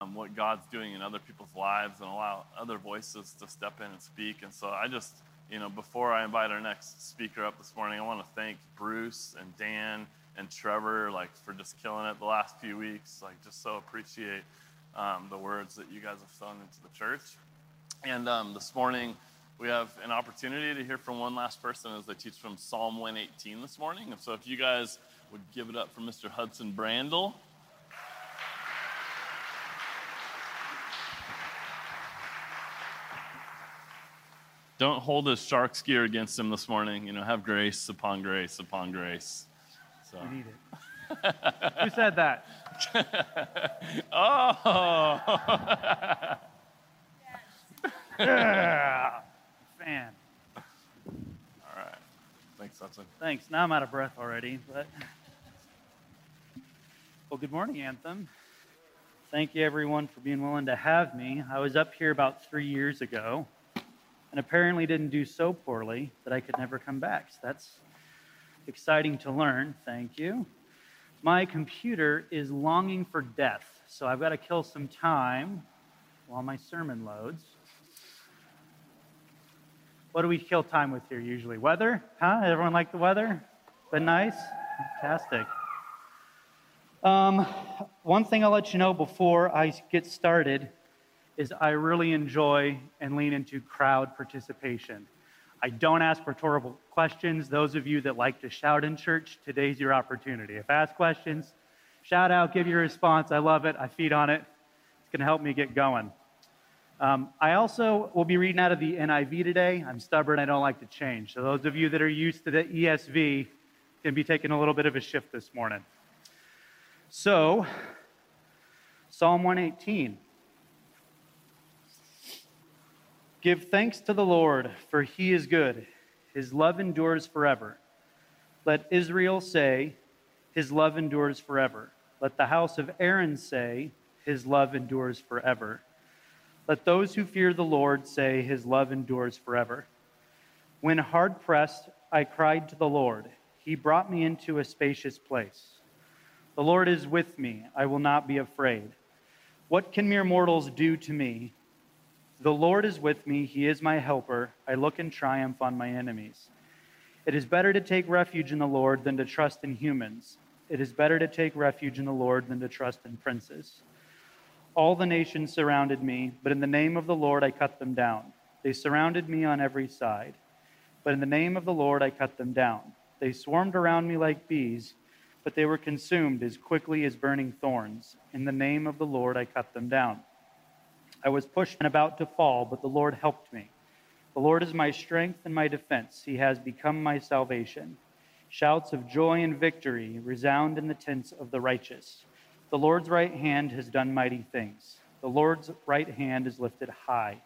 um, what God's doing in other people's lives and allow other voices to step in and speak. And so I just, you know, before I invite our next speaker up this morning, I want to thank Bruce and Dan and Trevor, like, for just killing it the last few weeks. Like, just so appreciate um, the words that you guys have sown into the church. And um, this morning, we have an opportunity to hear from one last person as they teach from Psalm 118 this morning. And so if you guys would give it up for Mr. Hudson Brandel. Don't hold a shark's gear against him this morning. You know, have grace upon grace upon grace. So. We need it. Who said that? oh. yeah. Fan. All right. Thanks, Hudson. Thanks. Now I'm out of breath already, but. Well, good morning, Anthem. Thank you, everyone, for being willing to have me. I was up here about three years ago and apparently didn't do so poorly that I could never come back. So that's exciting to learn. Thank you. My computer is longing for death, so I've got to kill some time while my sermon loads. What do we kill time with here usually? Weather? Huh? Everyone like the weather? Been nice? Fantastic. Um, one thing I'll let you know before I get started is I really enjoy and lean into crowd participation. I don't ask rhetorical questions. Those of you that like to shout in church, today's your opportunity. If I ask questions, shout out, give your response. I love it. I feed on it. It's going to help me get going. Um, I also will be reading out of the NIV today. I'm stubborn. I don't like to change. So those of you that are used to the ESV can be taking a little bit of a shift this morning. So, Psalm 118. Give thanks to the Lord, for he is good. His love endures forever. Let Israel say, His love endures forever. Let the house of Aaron say, His love endures forever. Let those who fear the Lord say, His love endures forever. When hard pressed, I cried to the Lord. He brought me into a spacious place. The Lord is with me. I will not be afraid. What can mere mortals do to me? The Lord is with me, He is my helper. I look in triumph on my enemies. It is better to take refuge in the Lord than to trust in humans. It is better to take refuge in the Lord than to trust in princes. All the nations surrounded me, but in the name of the Lord I cut them down. They surrounded me on every side, but in the name of the Lord I cut them down. They swarmed around me like bees, but they were consumed as quickly as burning thorns. In the name of the Lord I cut them down. I was pushed and about to fall, but the Lord helped me. The Lord is my strength and my defense. He has become my salvation. Shouts of joy and victory resound in the tents of the righteous. The Lord's right hand has done mighty things. The Lord's right hand is lifted high.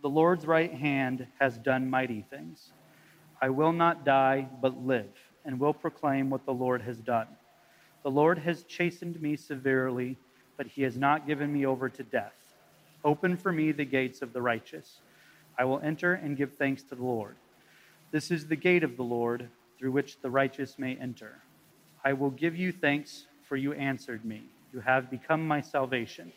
The Lord's right hand has done mighty things. I will not die, but live, and will proclaim what the Lord has done. The Lord has chastened me severely, but he has not given me over to death. Open for me the gates of the righteous. I will enter and give thanks to the Lord. This is the gate of the Lord through which the righteous may enter. I will give you thanks, for you answered me. You have become my salvation.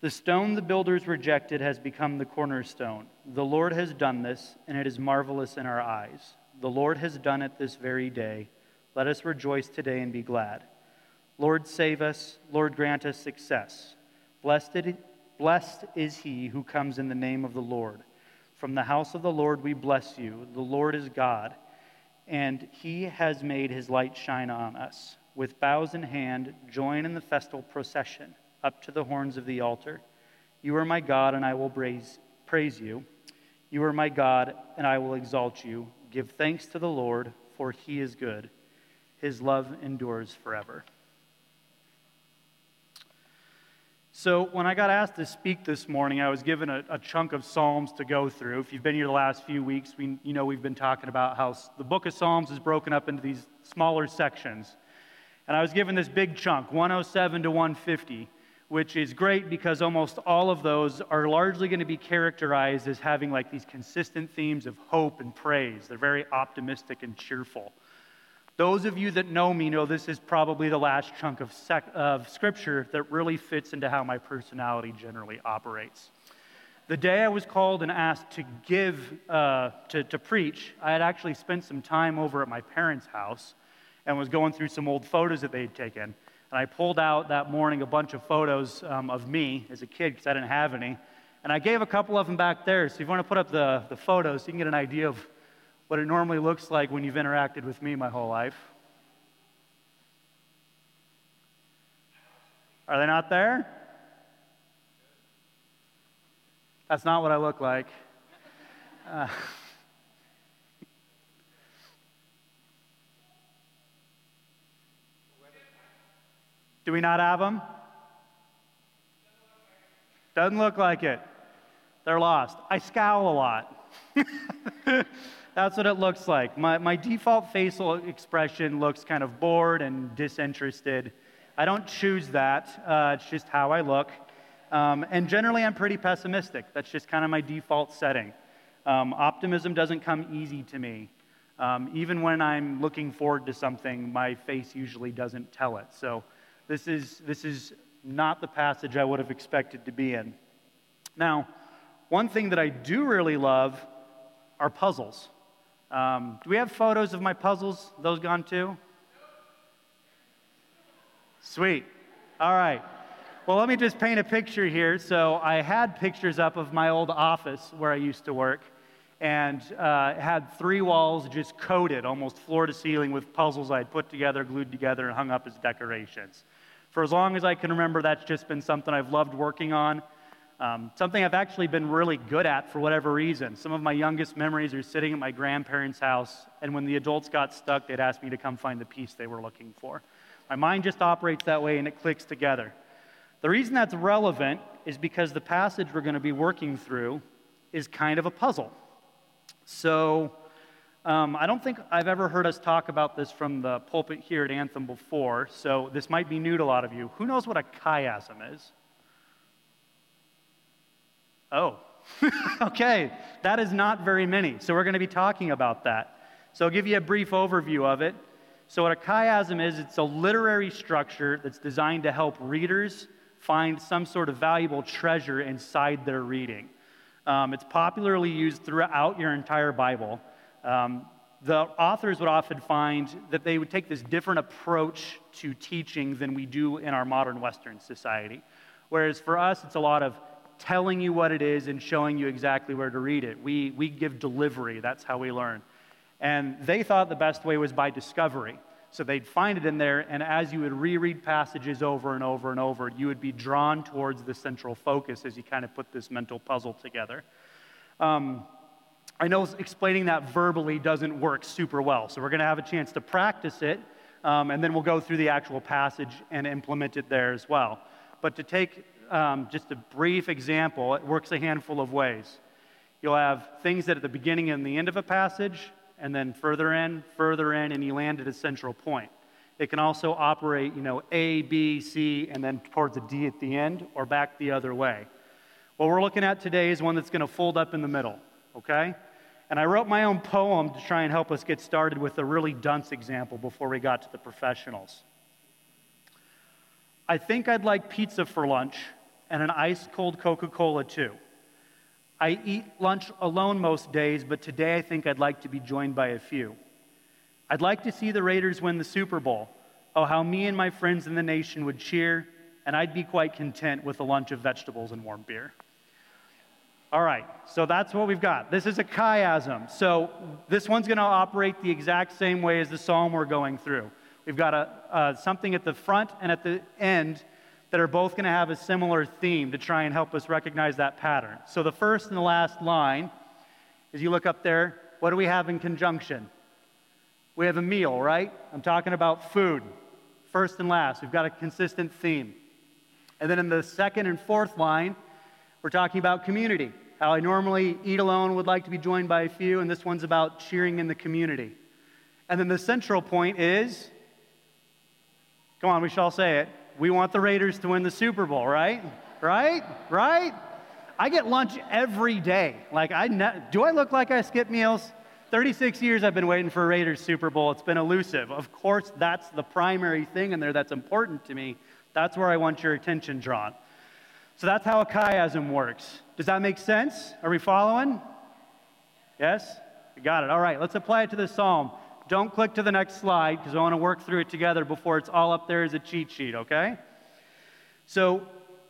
The stone the builders rejected has become the cornerstone. The Lord has done this, and it is marvelous in our eyes. The Lord has done it this very day. Let us rejoice today and be glad. Lord, save us. Lord, grant us success. Blessed Blessed is he who comes in the name of the Lord. From the house of the Lord we bless you. The Lord is God, and he has made his light shine on us. With bows in hand, join in the festal procession up to the horns of the altar. You are my God, and I will praise, praise you. You are my God, and I will exalt you. Give thanks to the Lord, for he is good. His love endures forever. So, when I got asked to speak this morning, I was given a, a, chunk of Psalms to go through. If you've been here the last few weeks, we, you know we've been talking about how the book of Psalms is broken up into these smaller sections. And I was given this big chunk, 107 to 150, which is great because almost all of those are largely going to be characterized as having like these consistent themes of hope and praise. They're very optimistic and cheerful. Those of you that know me know this is probably the last chunk of, sec- of scripture that really fits into how my personality generally operates. The day I was called and asked to give, uh, to, to preach, I had actually spent some time over at my parents' house and was going through some old photos that they'd taken. And I pulled out that morning a bunch of photos um, of me as a kid because I didn't have any. And I gave a couple of them back there. So if you want to put up the, the photos, you can get an idea of what it normally looks like when you've interacted with me my whole life. Are they not there? That's not what I look like. Uh, do we not have them? Doesn't look like it. They're lost. I scowl a lot. That's what it looks like. My, my default facial expression looks kind of bored and disinterested. I don't choose that, uh, it's just how I look. Um, and generally, I'm pretty pessimistic. That's just kind of my default setting. Um, optimism doesn't come easy to me. Um, even when I'm looking forward to something, my face usually doesn't tell it. So, this is, this is not the passage I would have expected to be in. Now, one thing that I do really love are puzzles. Um, do we have photos of my puzzles? Those gone too? Sweet. All right. Well, let me just paint a picture here. So, I had pictures up of my old office where I used to work, and uh, had three walls just coated almost floor to ceiling with puzzles I had put together, glued together, and hung up as decorations. For as long as I can remember, that's just been something I've loved working on. Um, something I've actually been really good at for whatever reason. Some of my youngest memories are sitting at my grandparents' house, and when the adults got stuck, they'd ask me to come find the piece they were looking for. My mind just operates that way and it clicks together. The reason that's relevant is because the passage we're going to be working through is kind of a puzzle. So, um, I don't think I've ever heard us talk about this from the pulpit here at Anthem before, so this might be new to a lot of you. Who knows what a chiasm is? Oh, okay. That is not very many. So, we're going to be talking about that. So, I'll give you a brief overview of it. So, what a chiasm is, it's a literary structure that's designed to help readers find some sort of valuable treasure inside their reading. Um, it's popularly used throughout your entire Bible. Um, the authors would often find that they would take this different approach to teaching than we do in our modern Western society. Whereas for us, it's a lot of telling you what it is and showing you exactly where to read it. We, we give delivery, that's how we learn. And they thought the best way was by discovery. So they'd find it in there, and as you would reread passages over and over and over, you would be drawn towards the central focus as you kind of put this mental puzzle together. Um, I know explaining that verbally doesn't work super well, so we're going to have a chance to practice it, um, and then we'll go through the actual passage and implement it there as well. But to take um, just a brief example, it works a handful of ways. You'll have things that at the beginning and the end of a passage and then further in, further in, and you land at a central point. It can also operate, you know, A, B, C, and then towards a D at the end, or back the other way. What we're looking at today is one that's going to fold up in the middle, okay? And I wrote my own poem to try and help us get started with a really dunce example before we got to the professionals. I think I'd like pizza for lunch and an ice cold Coca Cola too. I eat lunch alone most days, but today I think I'd like to be joined by a few. I'd like to see the Raiders win the Super Bowl. Oh, how me and my friends in the nation would cheer, and I'd be quite content with a lunch of vegetables and warm beer. All right, so that's what we've got. This is a chiasm. So this one's going to operate the exact same way as the psalm we're going through. We've got a, uh, something at the front and at the end that are both going to have a similar theme to try and help us recognize that pattern. So the first and the last line, as you look up there, what do we have in conjunction? We have a meal, right? I'm talking about food. First and last, we've got a consistent theme. And then in the second and fourth line, we're talking about community. How I normally eat alone, would like to be joined by a few, and this one's about cheering in the community. And then the central point is come on, we shall say it we want the Raiders to win the Super Bowl, right? Right? Right? I get lunch every day. Like, I ne- do I look like I skip meals? 36 years I've been waiting for a Raiders Super Bowl. It's been elusive. Of course, that's the primary thing in there that's important to me. That's where I want your attention drawn. So that's how a chiasm works. Does that make sense? Are we following? Yes? We got it. All right, let's apply it to the psalm. Don't click to the next slide because I want to work through it together before it's all up there as a cheat sheet, okay? So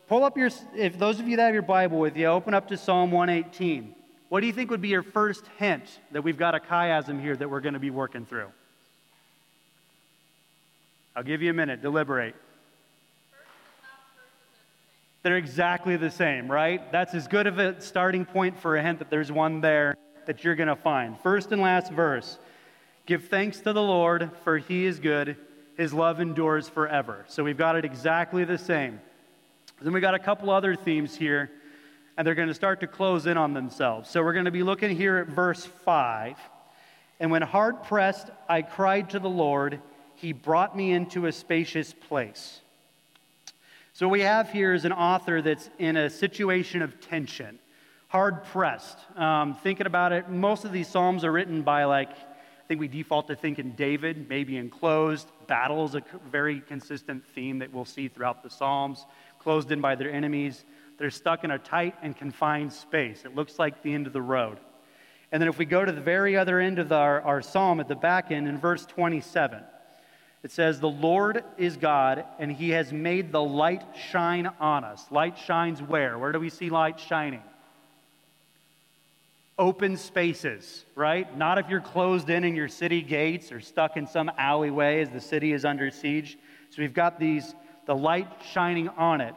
pull up your, if those of you that have your Bible with you, open up to Psalm 118. What do you think would be your first hint that we've got a chiasm here that we're going to be working through? I'll give you a minute, deliberate. They're exactly the same, right? That's as good of a starting point for a hint that there's one there that you're going to find. First and last verse Give thanks to the Lord, for he is good. His love endures forever. So we've got it exactly the same. Then we got a couple other themes here, and they're going to start to close in on themselves. So we're going to be looking here at verse 5. And when hard pressed, I cried to the Lord. He brought me into a spacious place. So, what we have here is an author that's in a situation of tension, hard pressed. Um, thinking about it, most of these Psalms are written by like I think we default to thinking David, maybe enclosed. Battle is a very consistent theme that we'll see throughout the Psalms. Closed in by their enemies. They're stuck in a tight and confined space. It looks like the end of the road. And then if we go to the very other end of our, our psalm at the back end in verse 27, it says, The Lord is God, and he has made the light shine on us. Light shines where? Where do we see light shining? Open spaces, right? Not if you're closed in in your city gates or stuck in some alleyway as the city is under siege. So we've got these, the light shining on it.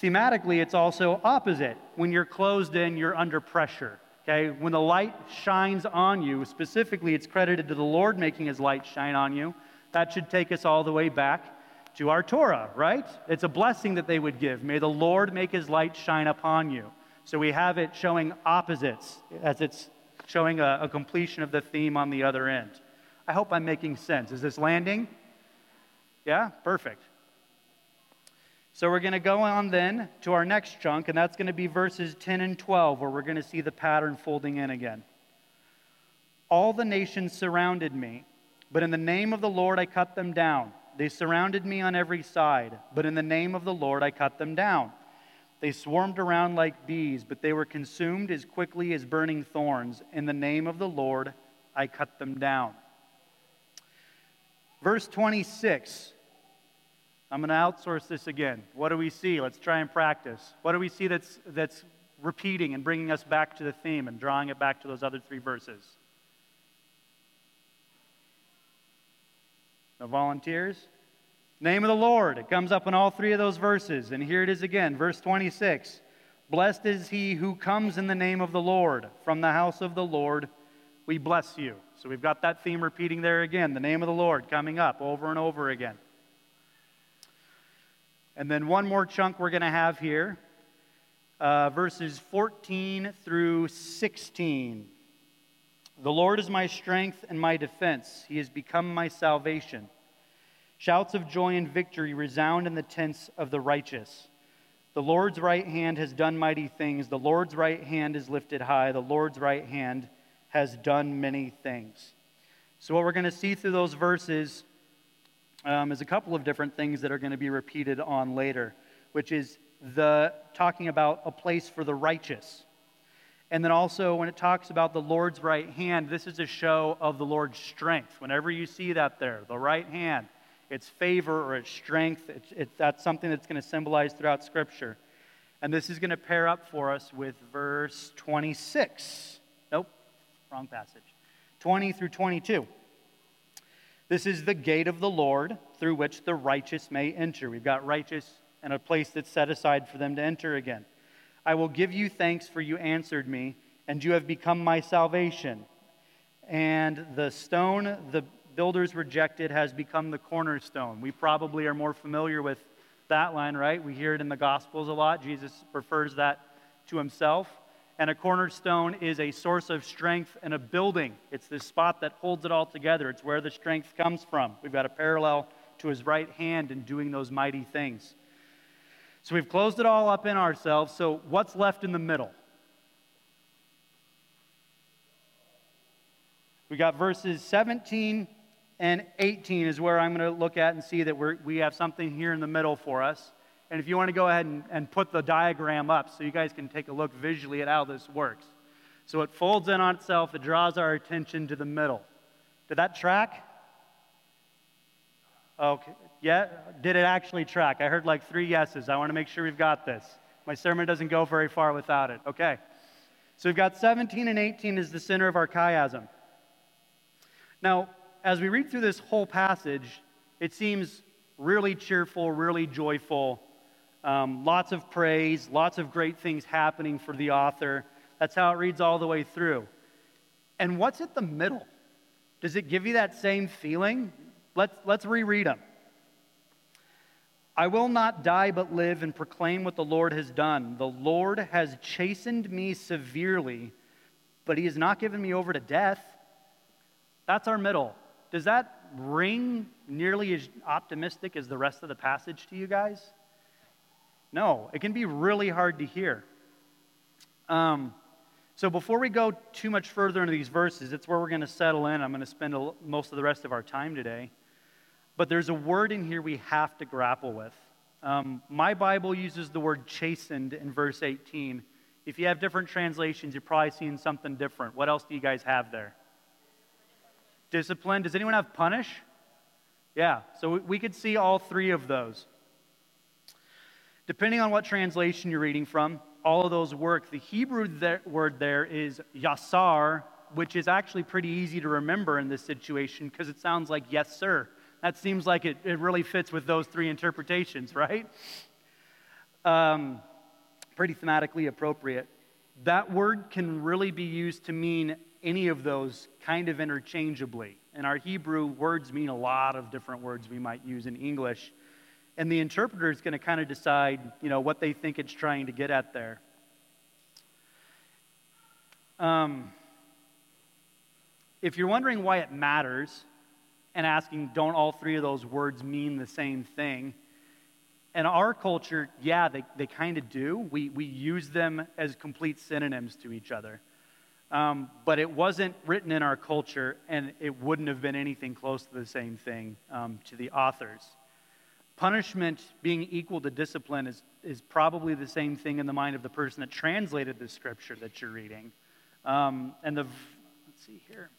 Thematically, it's also opposite. When you're closed in, you're under pressure. Okay? When the light shines on you, specifically, it's credited to the Lord making his light shine on you. That should take us all the way back to our Torah, right? It's a blessing that they would give. May the Lord make his light shine upon you. So we have it showing opposites as it's showing a, a, completion of the theme on the other end. I hope I'm making sense. Is this landing? Yeah? Perfect. So we're going to go on then to our next chunk, and that's going to be verses 10 and 12, where we're going to see the pattern folding in again. All the nations surrounded me, but in the name of the Lord I cut them down. They surrounded me on every side, but in the name of the Lord I cut them down. They swarmed around like bees, but they were consumed as quickly as burning thorns. In the name of the Lord, I cut them down. Verse 26. I'm going to outsource this again. What do we see? Let's try and practice. What do we see that's, that's repeating and bringing us back to the theme and drawing it back to those other three verses? No volunteers? Name of the Lord. It comes up in all three of those verses. And here it is again, verse 26. Blessed is he who comes in the name of the Lord. From the house of the Lord, we bless you. So we've got that theme repeating there again, the name of the Lord coming up over and over again. And then one more chunk we're going to have here uh, verses 14 through 16. The Lord is my strength and my defense, He has become my salvation. Shouts of joy and victory resound in the tents of the righteous. The Lord's right hand has done mighty things. The Lord's right hand is lifted high. The Lord's right hand has done many things. So, what we're going to see through those verses um, is a couple of different things that are going to be repeated on later, which is the talking about a place for the righteous. And then also, when it talks about the Lord's right hand, this is a show of the Lord's strength. Whenever you see that there, the right hand, its favor or its strength. It's, it, that's something that's going to symbolize throughout Scripture. And this is going to pair up for us with verse 26. Nope, wrong passage. 20 through 22. This is the gate of the Lord through which the righteous may enter. We've got righteous and a place that's set aside for them to enter again. I will give you thanks for you answered me, and you have become my salvation. And the stone, the builders rejected has become the cornerstone. We probably are more familiar with that line, right? We hear it in the Gospels a lot. Jesus prefers that to himself. And a cornerstone is a source of strength and a building. It's this spot that holds it all together. It's where the strength comes from. We've got a parallel to his right hand in doing those mighty things. So we've closed it all up in ourselves. So what's left in the middle? We got verses 17 and 18 is where I'm going to look at and see that we're, we have something here in the middle for us. And if you want to go ahead and, and put the diagram up so you guys can take a look visually at how this works. So it folds in on itself, it draws our attention to the middle. Did that track? Okay. Yeah, did it actually track? I heard like three yeses. I want to make sure we've got this. My sermon doesn't go very far without it. Okay. So we've got 17 and 18 is the center of our chiasm. Now, as we read through this whole passage, it seems really cheerful, really joyful. Um, lots of praise, lots of great things happening for the author. That's how it reads all the way through. And what's at the middle? Does it give you that same feeling? Let's, let's reread them. I will not die but live and proclaim what the Lord has done. The Lord has chastened me severely, but he has not given me over to death. That's our middle. Does that ring nearly as optimistic as the rest of the passage to you guys? No, it can be really hard to hear. Um, so before we go too much further into these verses, it's where we're going to settle in. I'm going to spend a, most of the rest of our time today. But there's a word in here we have to grapple with. Um, my Bible uses the word chastened in verse 18. If you have different translations, you're probably seeing something different. What else do you guys have there? Discipline. Does anyone have punish? Yeah, so we could see all three of those. Depending on what translation you're reading from, all of those work. The Hebrew there, word there is yasar, which is actually pretty easy to remember in this situation because it sounds like yes, sir. That seems like it, it really fits with those three interpretations, right? Um, pretty thematically appropriate. That word can really be used to mean any of those kind of interchangeably. In our Hebrew, words mean a lot of different words we might use in English. And the interpreter is going to kind of decide, you know, what they think it's trying to get at there. Um, if you're wondering why it matters and asking, don't all three of those words mean the same thing? In our culture, yeah, they, they kind of do. We, we use them as complete synonyms to each other. Um, but it wasn't written in our culture, and it wouldn't have been anything close to the same thing um, to the authors. Punishment being equal to discipline is, is probably the same thing in the mind of the person that translated the scripture that you're reading. Um, and the, let's see here.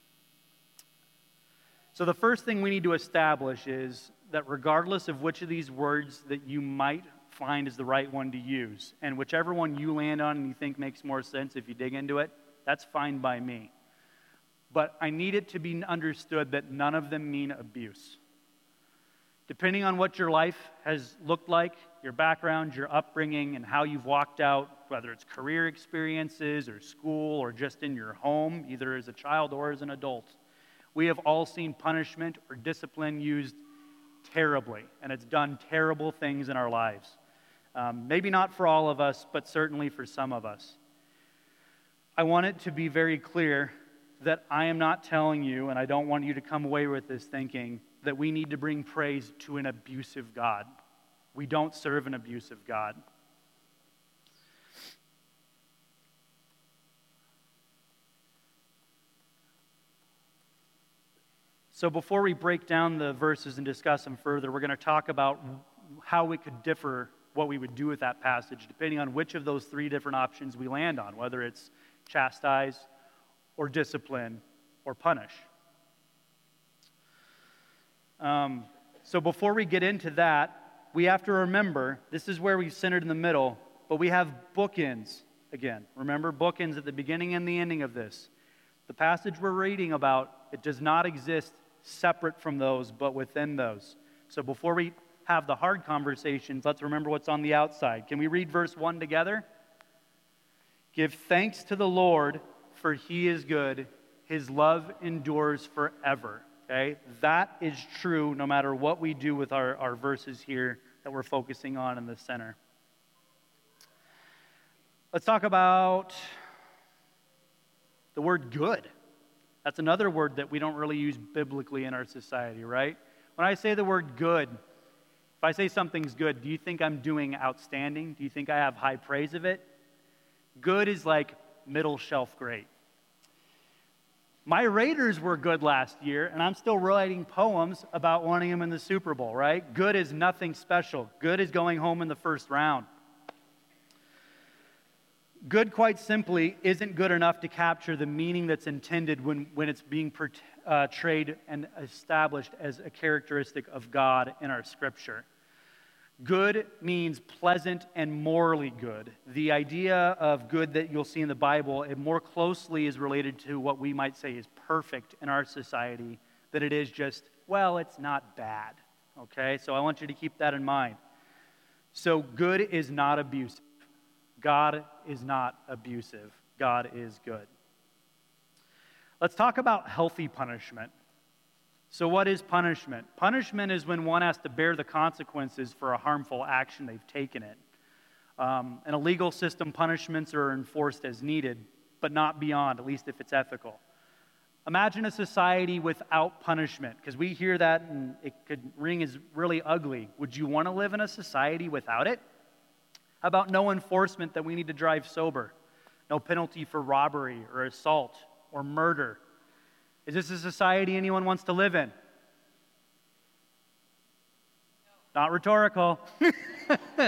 So, the first thing we need to establish is that regardless of which of these words that you might find is the right one to use, and whichever one you land on and you think makes more sense if you dig into it, that's fine by me. But I need it to be understood that none of them mean abuse. Depending on what your life has looked like, your background, your upbringing, and how you've walked out, whether it's career experiences or school or just in your home, either as a child or as an adult, we have all seen punishment or discipline used terribly, and it's done terrible things in our lives. Um, maybe not for all of us, but certainly for some of us. I want it to be very clear that I am not telling you, and I don't want you to come away with this thinking, that we need to bring praise to an abusive God. We don't serve an abusive God. So, before we break down the verses and discuss them further, we're going to talk about how we could differ what we would do with that passage, depending on which of those three different options we land on, whether it's chastise or discipline or punish. Um, so before we get into that, we have to remember this is where we've centered in the middle, but we have bookends again. Remember bookends at the beginning and the ending of this. The passage we're reading about, it does not exist separate from those, but within those. So before we have the hard conversations, let's remember what's on the outside. Can we read verse 1 together? Give thanks to the Lord, for he is good. His love endures forever. Okay? That is true no matter what we do with our, our verses here that we're focusing on in the center. Let's talk about the word good. That's another word that we don't really use biblically in our society, right? When I say the word good, if I say something's good, do you think I'm doing outstanding? Do you think I have high praise of it? Good is like middle shelf great. My Raiders were good last year, and I'm still writing poems about wanting them in the Super Bowl, right? Good is nothing special. Good is going home in the first round. Good, quite simply, isn't good enough to capture the meaning that's intended when, when it's being portrayed uh, and established as a characteristic of God in our scripture. Good means pleasant and morally good. The idea of good that you'll see in the Bible, it more closely is related to what we might say is perfect in our society than it is just, well, it's not bad. Okay? So I want you to keep that in mind. So good is not abusive. God is not abusive. God is good. Let's talk about healthy punishment. So, what is punishment? Punishment is when one has to bear the consequences for a harmful action they've taken it. Um, in a legal system, punishments are enforced as needed, but not beyond, at least if it's ethical. Imagine a society without punishment, because we hear that and it could ring as really ugly. Would you want to live in a society without it? How about no enforcement that we need to drive sober? No penalty for robbery or assault or murder? Is this a society anyone wants to live in? Not rhetorical.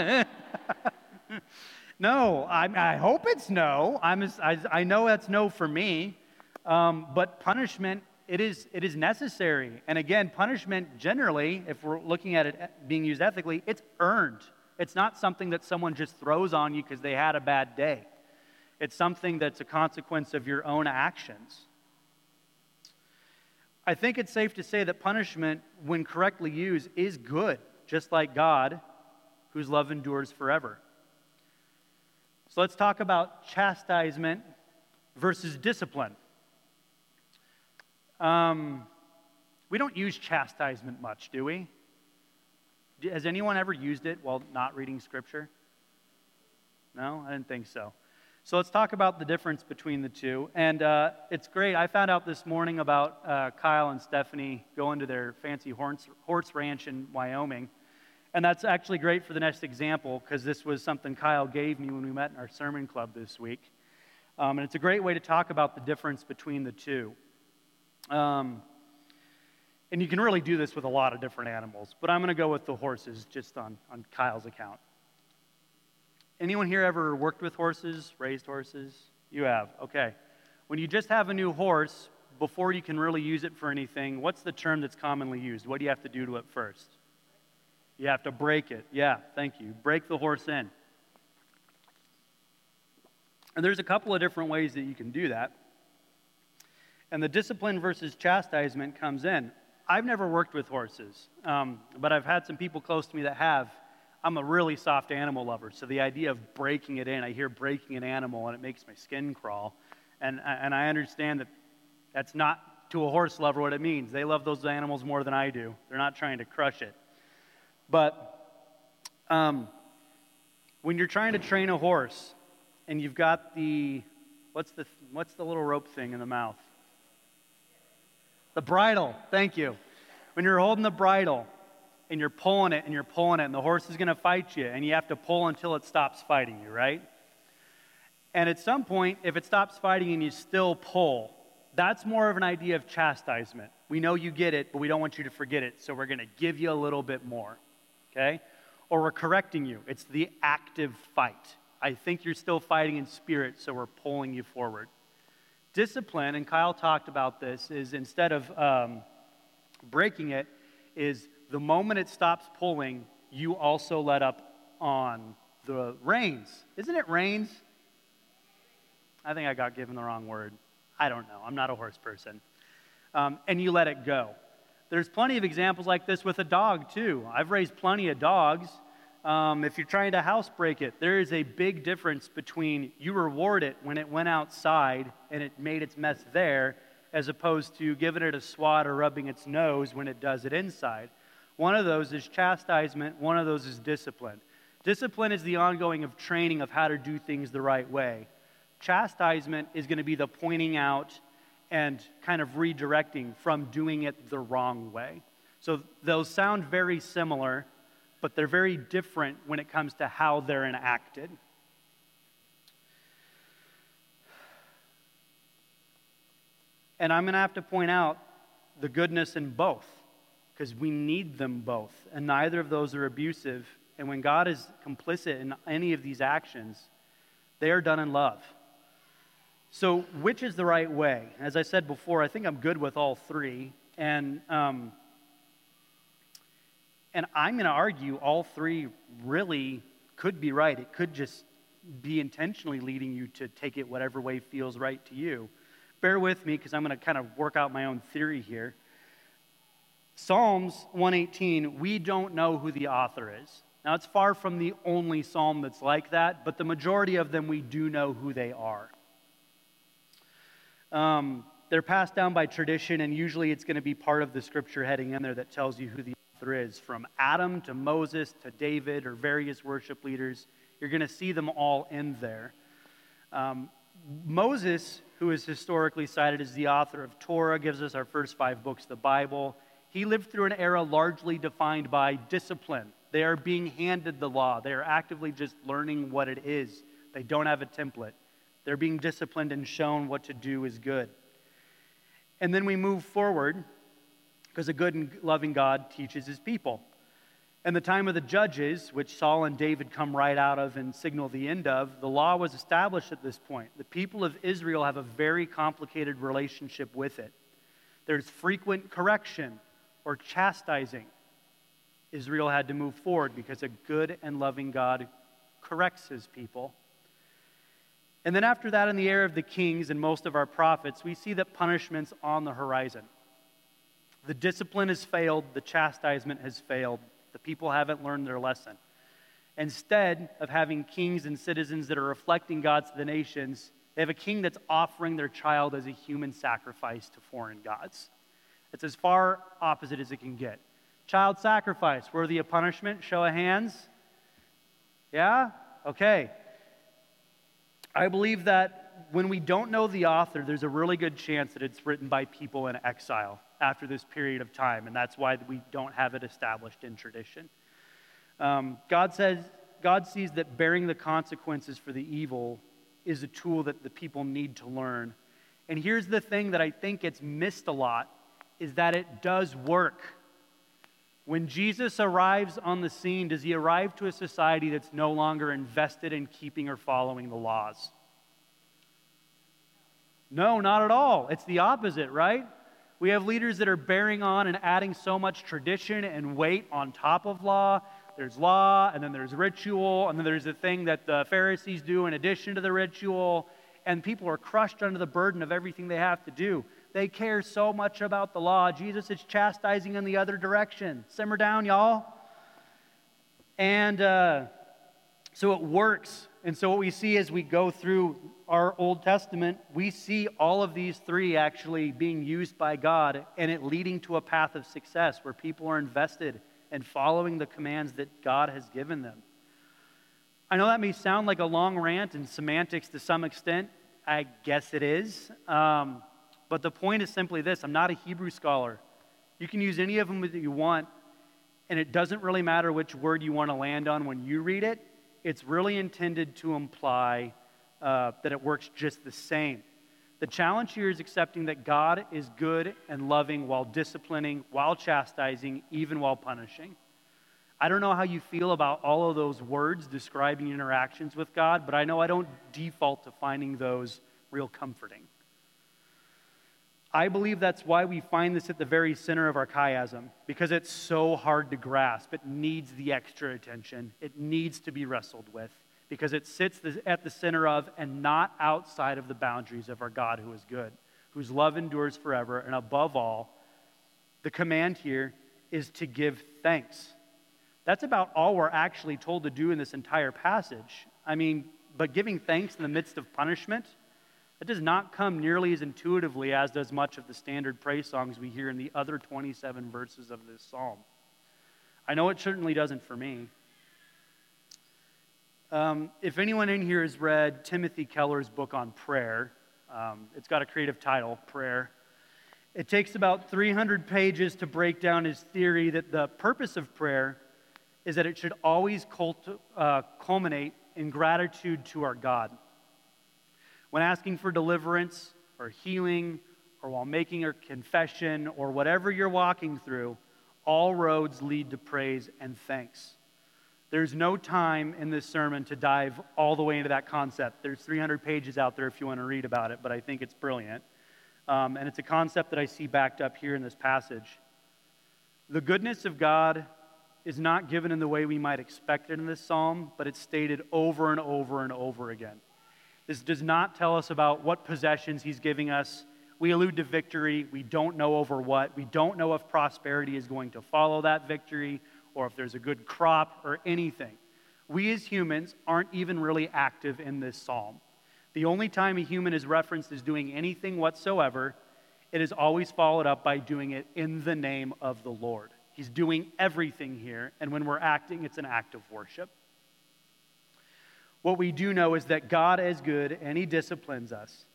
no, I, I, hope it's no. I'm, I, I know that's no for me. Um, but punishment, it is, it is necessary. And again, punishment generally, if we're looking at it being used ethically, it's earned. It's not something that someone just throws on you because they had a bad day. It's something that's a consequence of your own actions. I think it's safe to say that punishment, when correctly used, is good, just like God, whose love endures forever. So let's talk about chastisement versus discipline. Um, we don't use chastisement much, do we? Has anyone ever used it while not reading Scripture? No, I didn't think so. So let's talk about the difference between the two. And uh, it's great. I found out this morning about uh, Kyle and Stephanie going to their fancy horse, horse ranch in Wyoming. And that's actually great for the next example because this was something Kyle gave me when we met in our sermon club this week. Um, and it's a great way to talk about the difference between the two. Um, and you can really do this with a lot of different animals, but I'm going to go with the horses just on, on Kyle's account. Anyone here ever worked with horses, raised horses? You have, okay. When you just have a new horse, before you can really use it for anything, what's the term that's commonly used? What do you have to do to it first? You have to break it. Yeah, thank you. Break the horse in. And there's a couple of different ways that you can do that. And the discipline versus chastisement comes in. I've never worked with horses, um, but I've had some people close to me that have. I'm a really soft animal lover, so the idea of breaking it in, I hear breaking an animal and it makes my skin crawl. And, and I understand that that's not to a horse lover what it means. They love those animals more than I do. They're not trying to crush it. But um, when you're trying to train a horse and you've got the, what's the, what's the little rope thing in the mouth? The bridle, thank you. When you're holding the bridle and you're pulling it and you're pulling it, and the horse is going to fight you, and you have to pull until it stops fighting you, right? And at some point, if it stops fighting and you still pull, that's more of an idea of chastisement. We know you get it, but we don't want you to forget it, so we're going to give you a little bit more, okay? Or we're correcting you. It's the active fight. I think you're still fighting in spirit, so we're pulling you forward. Discipline, and Kyle talked about this, is instead of um, breaking it, is the moment it stops pulling, you also let up on the reins. Isn't it reins? I think I got given the wrong word. I don't know. I'm not a horse person. Um, and you let it go. There's plenty of examples like this with a dog, too. I've raised plenty of dogs. Um, if you're trying to housebreak it, there is a big difference between you reward it when it went outside and it made its mess there, as opposed to giving it a swat or rubbing its nose when it does it inside. One of those is chastisement, one of those is discipline. Discipline is the ongoing of training of how to do things the right way. Chastisement is going to be the pointing out and kind of redirecting from doing it the wrong way. So those sound very similar, but they're very different when it comes to how they're enacted. And I'm going to have to point out the goodness in both because we need them both. And neither of those are abusive. And when God is complicit in any of these actions, they are done in love. So, which is the right way? As I said before, I think I'm good with all three. And, um, and I'm going to argue all three really could be right. It could just be intentionally leading you to take it whatever way feels right to you. Bear with me because I'm going to kind of work out my own theory here. Psalms 118, we don't know who the author is. Now, it's far from the only psalm that's like that, but the majority of them we do know who they are. Um, they're passed down by tradition, and usually it's going to be part of the scripture heading in there that tells you who the author is. From Adam to Moses to David or various worship leaders, you're going to see them all in there. Um, Moses, who is historically cited as the author of Torah, gives us our first five books the Bible. He lived through an era largely defined by discipline. They are being handed the law, they are actively just learning what it is. They don't have a template. They're being disciplined and shown what to do is good. And then we move forward because a good and loving God teaches his people. In the time of the judges, which Saul and David come right out of and signal the end of, the law was established at this point. The people of Israel have a very complicated relationship with it. There's frequent correction or chastising. Israel had to move forward because a good and loving God corrects his people. And then after that, in the era of the kings and most of our prophets, we see that punishment's on the horizon. The discipline has failed, the chastisement has failed, the people haven't learned their lesson. Instead of having kings and citizens that are reflecting God to the nations, they have a king that's offering their child as a human sacrifice to foreign gods. It's as far opposite as it can get. Child sacrifice, worthy of punishment? Show of hands? Yeah? Okay. I believe that when we don't know the author, there's a really good chance that it's written by people in exile after this period of time, and that's why we don't have it established in tradition. Um, God says, God sees that bearing the consequences for the evil is a tool that the people need to learn. And here's the thing that I think gets missed a lot is that it does work. When Jesus arrives on the scene, does he arrive to a society that's no longer invested in keeping or following the laws? No, not at all. It's the opposite, right? We have leaders that are bearing on and adding so much tradition and weight on top of law. There's law, and then there's ritual, and then there's the thing that the Pharisees do in addition to the ritual, and people are crushed under the burden of everything they have to do. They care so much about the law. Jesus is chastising in the other direction. Simmer down, y'all. And uh, so it works. And so what we see as we go through our Old Testament, we see all of these three actually being used by God and it leading to a path of success where people are invested in following the commands that God has given them. I know that may sound like a long rant and semantics to some extent. I guess it is. Um, but the point is simply this I'm not a Hebrew scholar. You can use any of them that you want, and it doesn't really matter which word you want to land on when you read it. It's really intended to imply uh, that it works just the same. The challenge here is accepting that God is good and loving while disciplining, while chastising, even while punishing. I don't know how you feel about all of those words describing interactions with God, but I know I don't default to finding those real comforting. I believe that's why we find this at the very center of our chiasm, because it's so hard to grasp. It needs the extra attention, it needs to be wrestled with, because it sits at the center of and not outside of the boundaries of our God who is good, whose love endures forever. And above all, the command here is to give thanks. That's about all we're actually told to do in this entire passage. I mean, but giving thanks in the midst of punishment it does not come nearly as intuitively as does much of the standard praise songs we hear in the other 27 verses of this psalm. I know it certainly doesn't for me. Um, if anyone in here has read Timothy Keller's book on prayer, um, it's got a creative title, Prayer. It takes about 300 pages to break down his theory that the purpose of prayer is that it should always cult- uh, culminate in gratitude to our God. When asking for deliverance or healing or while making a confession or whatever you're walking through, all roads lead to praise and thanks. There's no time in this sermon to dive all the way into that concept. There's 300 pages out there if you want to read about it, but I think it's brilliant. Um, and it's a concept that I see backed up here in this passage. The goodness of God is not given in the way we might expect it in this psalm, but it's stated over and over and over again. This does not tell us about what possessions he's giving us. We allude to victory. We don't know over what. We don't know if prosperity is going to follow that victory or if there's a good crop or anything. We as humans aren't even really active in this psalm. The only time a human is referenced as doing anything whatsoever, it is always followed up by doing it in the name of the Lord. He's doing everything here, and when we're acting, it's an act of worship. What we do know is that God is good and He disciplines us.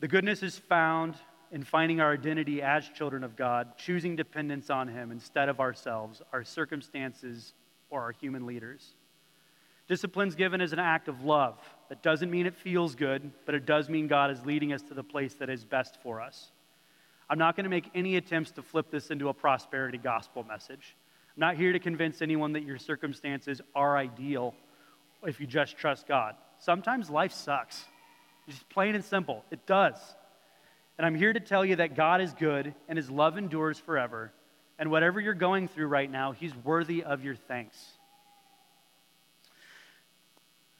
The goodness is found in finding our identity as children of God, choosing dependence on Him instead of ourselves, our circumstances, or our human leaders. Discipline's given as an act of love. That doesn't mean it feels good, but it does mean God is leading us to the place that is best for us. I'm not going to make any attempts to flip this into a prosperity gospel message. I'm not here to convince anyone that your circumstances are ideal if you just trust God. Sometimes life sucks. Just plain and simple. It does. And I'm here to tell you that God is good and his love endures forever. And whatever you're going through right now, he's worthy of your thanks.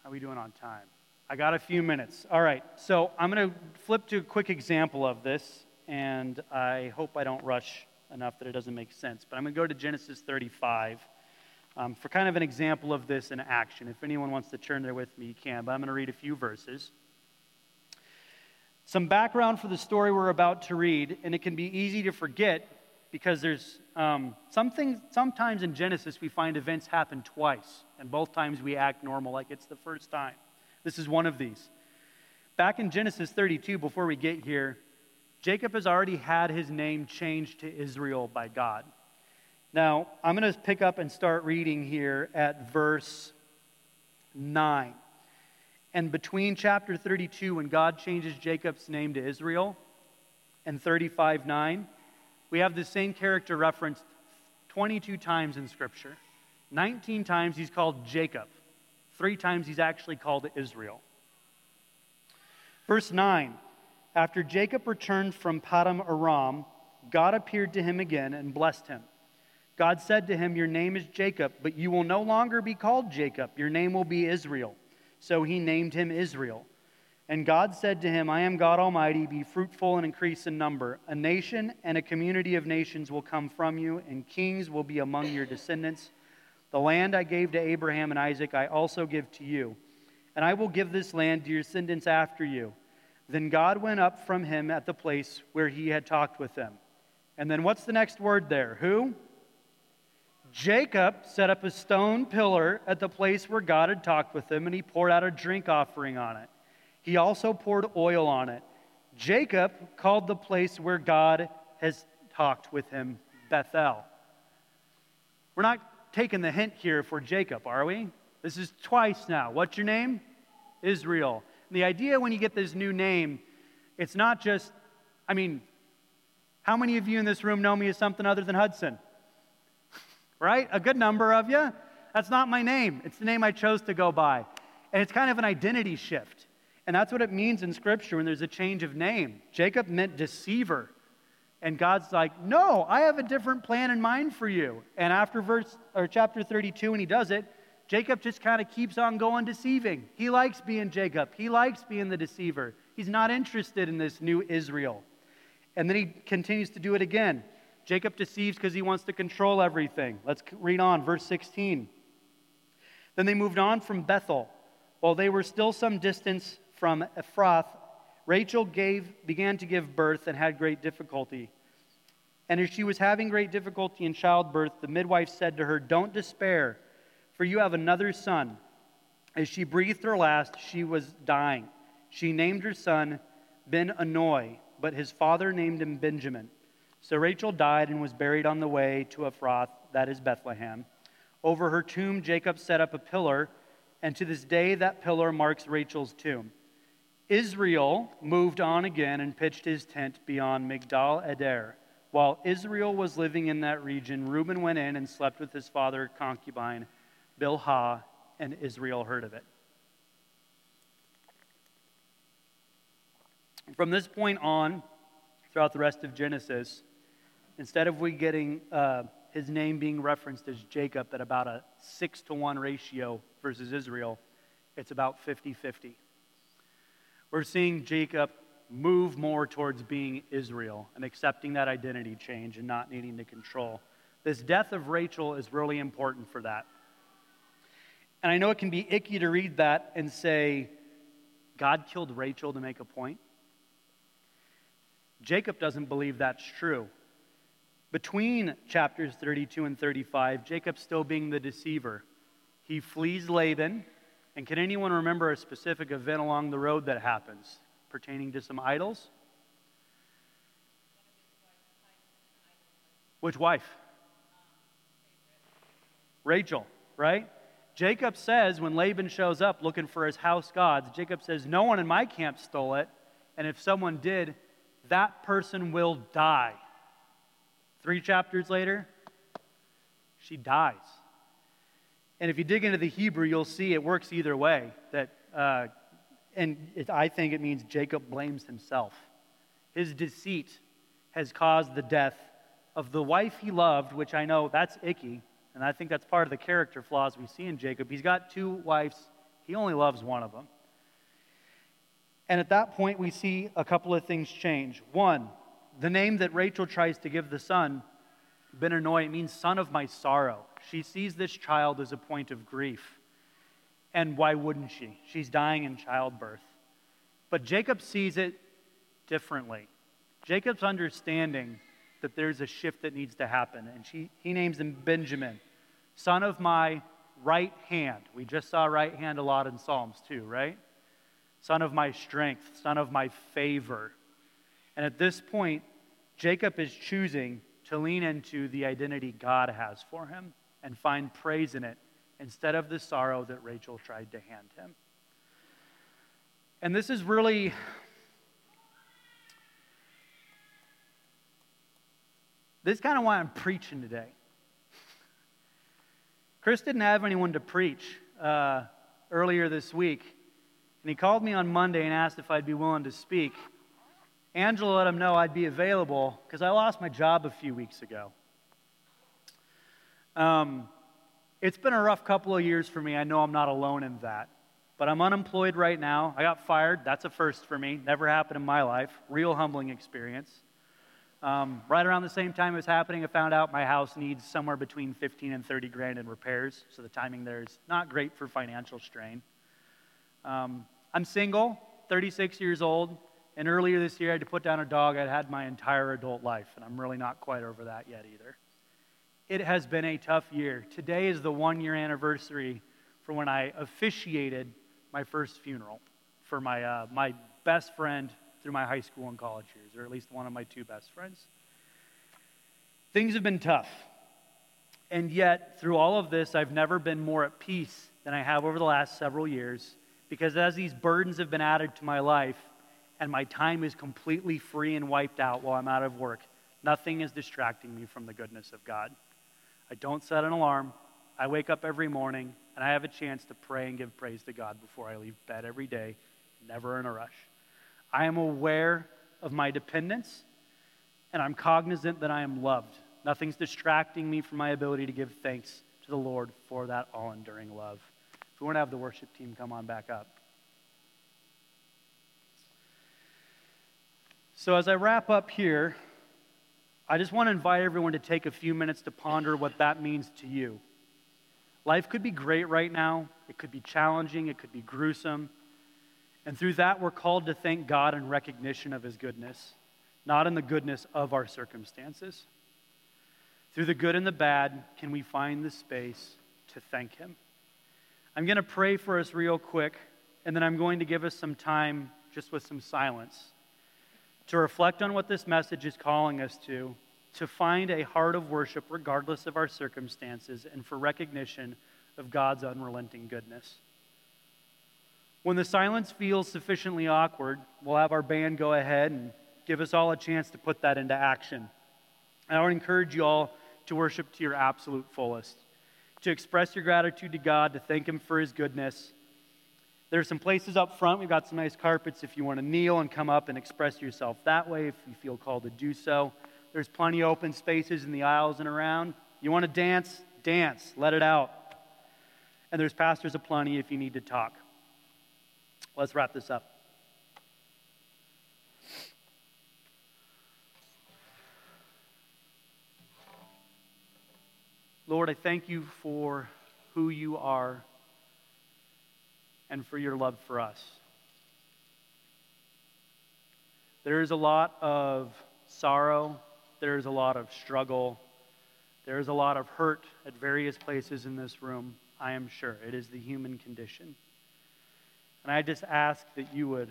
How are we doing on time? I got a few minutes. All right, so I'm going to flip to a quick example of this, and I hope I don't rush enough that it doesn't make sense. But I'm going to go to Genesis 35 um, for kind of an example of this in action. If anyone wants to turn there with me, you can, but I'm going to read a few verses. Some background for the story we're about to read, and it can be easy to forget because there's um, something, sometimes in Genesis we find events happen twice, and both times we act normal like it's the first time. This is one of these. Back in Genesis 32, before we get here, Jacob has already had his name changed to Israel by God. Now, I'm going to pick up and start reading here at verse 9. And between chapter 32, when God changes Jacob's name to Israel, and 35 9, we have the same character referenced 22 times in Scripture. 19 times he's called Jacob, three times he's actually called Israel. Verse 9 After Jacob returned from Paddan Aram, God appeared to him again and blessed him. God said to him, Your name is Jacob, but you will no longer be called Jacob. Your name will be Israel. So he named him Israel. And God said to him, I am God Almighty, be fruitful and increase in number. A nation and a community of nations will come from you, and kings will be among your descendants. The land I gave to Abraham and Isaac, I also give to you. And I will give this land to your descendants after you. Then God went up from him at the place where he had talked with them. And then what's the next word there? Who? Jacob set up a stone pillar at the place where God had talked with him, and he poured out a drink offering on it. He also poured oil on it. Jacob called the place where God has talked with him Bethel. We're not taking the hint here for Jacob, are we? This is twice now. What's your name? Israel. And the idea when you get this new name, it's not just, I mean, how many of you in this room know me as something other than Hudson? Right? A good number of you. That's not my name. It's the name I chose to go by. And it's kind of an identity shift. And that's what it means in Scripture when there's a change of name. Jacob meant deceiver. And God's like, no, I have a different plan in mind for you. And after verse or chapter 32, when he does it, Jacob just kind of keeps on going deceiving. He likes being Jacob. He likes being the deceiver. He's not interested in this new Israel. And then he continues to do it again. Jacob deceives because he wants to control everything. Let's read on, verse 16. Then they moved on from Bethel. While they were still some distance from Ephrath, Rachel gave, began to give birth and had great difficulty. And as she was having great difficulty in childbirth, the midwife said to her, Don't despair, for you have another son. As she breathed her last, she was dying. She named her son Ben-Oni, but his father named him Benjamin. So Rachel died and was buried on the way to Ephrath, that is Bethlehem. Over her tomb, Jacob set up a pillar, and to this day that pillar marks Rachel's tomb. Israel moved on again and pitched his tent beyond Migdal Eder. While Israel was living in that region, Reuben went in and slept with his father concubine, Bilhah, and Israel heard of it. From this point on, throughout the rest of Genesis, instead of we getting uh, his name being referenced as Jacob at about a six to one ratio versus Israel, it's about 50 50. We're seeing Jacob move more towards being Israel and accepting that identity change and not needing to control. This death of Rachel is really important for that. And I know it can be icky to read that and say, God killed Rachel to make a point. Jacob doesn't believe that's true. Between chapters 32 and 35, Jacob still being the deceiver. He flees Laban. And can anyone remember a specific event along the road that happens pertaining to some idols? Which wife? Rachel, right? Jacob says when Laban shows up looking for his house gods, Jacob says, No one in my camp stole it. And if someone did, that person will die. Three chapters later, she dies. And if you dig into the Hebrew, you'll see it works either way. That, uh, and it, I think it means Jacob blames himself. His deceit has caused the death of the wife he loved, which I know that's icky, and I think that's part of the character flaws we see in Jacob. He's got two wives, he only loves one of them. And at that point, we see a couple of things change. One, the name that Rachel tries to give the son, Benoni, means son of my sorrow. She sees this child as a point of grief. And why wouldn't she? She's dying in childbirth. But Jacob sees it differently. Jacob's understanding that there's a shift that needs to happen. And she, he names him Benjamin, son of my right hand. We just saw right hand a lot in Psalms too, right? son of my strength, son of my favor. And at this point, Jacob is choosing to lean into the identity God has for him and find praise in it instead of the sorrow that Rachel tried to hand him. And this is really this is kind of why I'm preaching today. Chris didn't have anyone to preach uh, earlier this week, and he called me on Monday and asked if I'd be willing to speak. Angela let him know I'd be available because I lost my job a few weeks ago. Um, it's been a rough couple of years for me. I know I'm not alone in that. But I'm unemployed right now. I got fired. That's a first for me. Never happened in my life. Real humbling experience. Um, right around the same time it was happening, I found out my house needs somewhere between 15 and 30 grand in repairs. So the timing there is not great for financial strain. Um, I'm single, 36 years old, and earlier this year I had to put down a dog I'd had my entire adult life, and I'm really not quite over that yet either. It has been a tough year. Today is the one year anniversary for when I officiated my first funeral for my, uh, my best friend through my high school and college years, or at least one of my two best friends. Things have been tough. And yet, through all of this, I've never been more at peace than I have over the last several years because as these burdens have been added to my life and my time is completely free and wiped out while I'm out of work, nothing is distracting me from the goodness of God. I don't set an alarm. I wake up every morning and I have a chance to pray and give praise to God before I leave bed every day, never in a rush. I am aware of my dependence and I'm cognizant that I am loved. Nothing's distracting me from my ability to give thanks to the Lord for that all enduring love If we want to have the worship team come on back up. So, as I wrap up here, I just want to invite everyone to take a few minutes to ponder what that means to you. Life could be great right now, it could be challenging, it could be gruesome. And through that, we're called to thank God in recognition of His goodness, not in the goodness of our circumstances. Through the good and the bad, can we find the space to thank Him? I'm going to pray for us real quick, and then I'm going to give us some time just with some silence to reflect on what this message is calling us to, to find a heart of worship regardless of our circumstances, and for recognition of God's unrelenting goodness. When the silence feels sufficiently awkward, we'll have our band go ahead and give us all a chance to put that into action. And I would encourage you all to worship to your absolute fullest, to express your gratitude to God, to thank Him for His goodness. There are some places up front. We've got some nice carpets if you want to kneel and come up and express yourself that way if you feel called to do so. There's plenty of open spaces in the aisles and around. You want to dance? Dance. Let it out. And there's pastors aplenty if you need to talk. Let's wrap this up. Lord, I thank you for who you are and for your love for us. There is a lot of sorrow, there is a lot of struggle, there is a lot of hurt at various places in this room, I am sure. It is the human condition. And I just ask that you would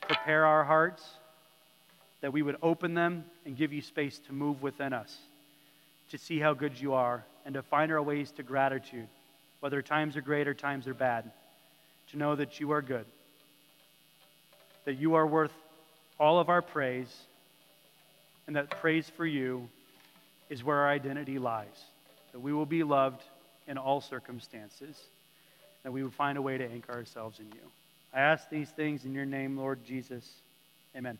prepare our hearts, that we would open them and give you space to move within us, to see how good you are, and to find our ways to gratitude, whether times are great or times are bad, to know that you are good, that you are worth all of our praise, and that praise for you is where our identity lies, that we will be loved in all circumstances that we will find a way to anchor ourselves in you. I ask these things in your name, Lord Jesus. Amen.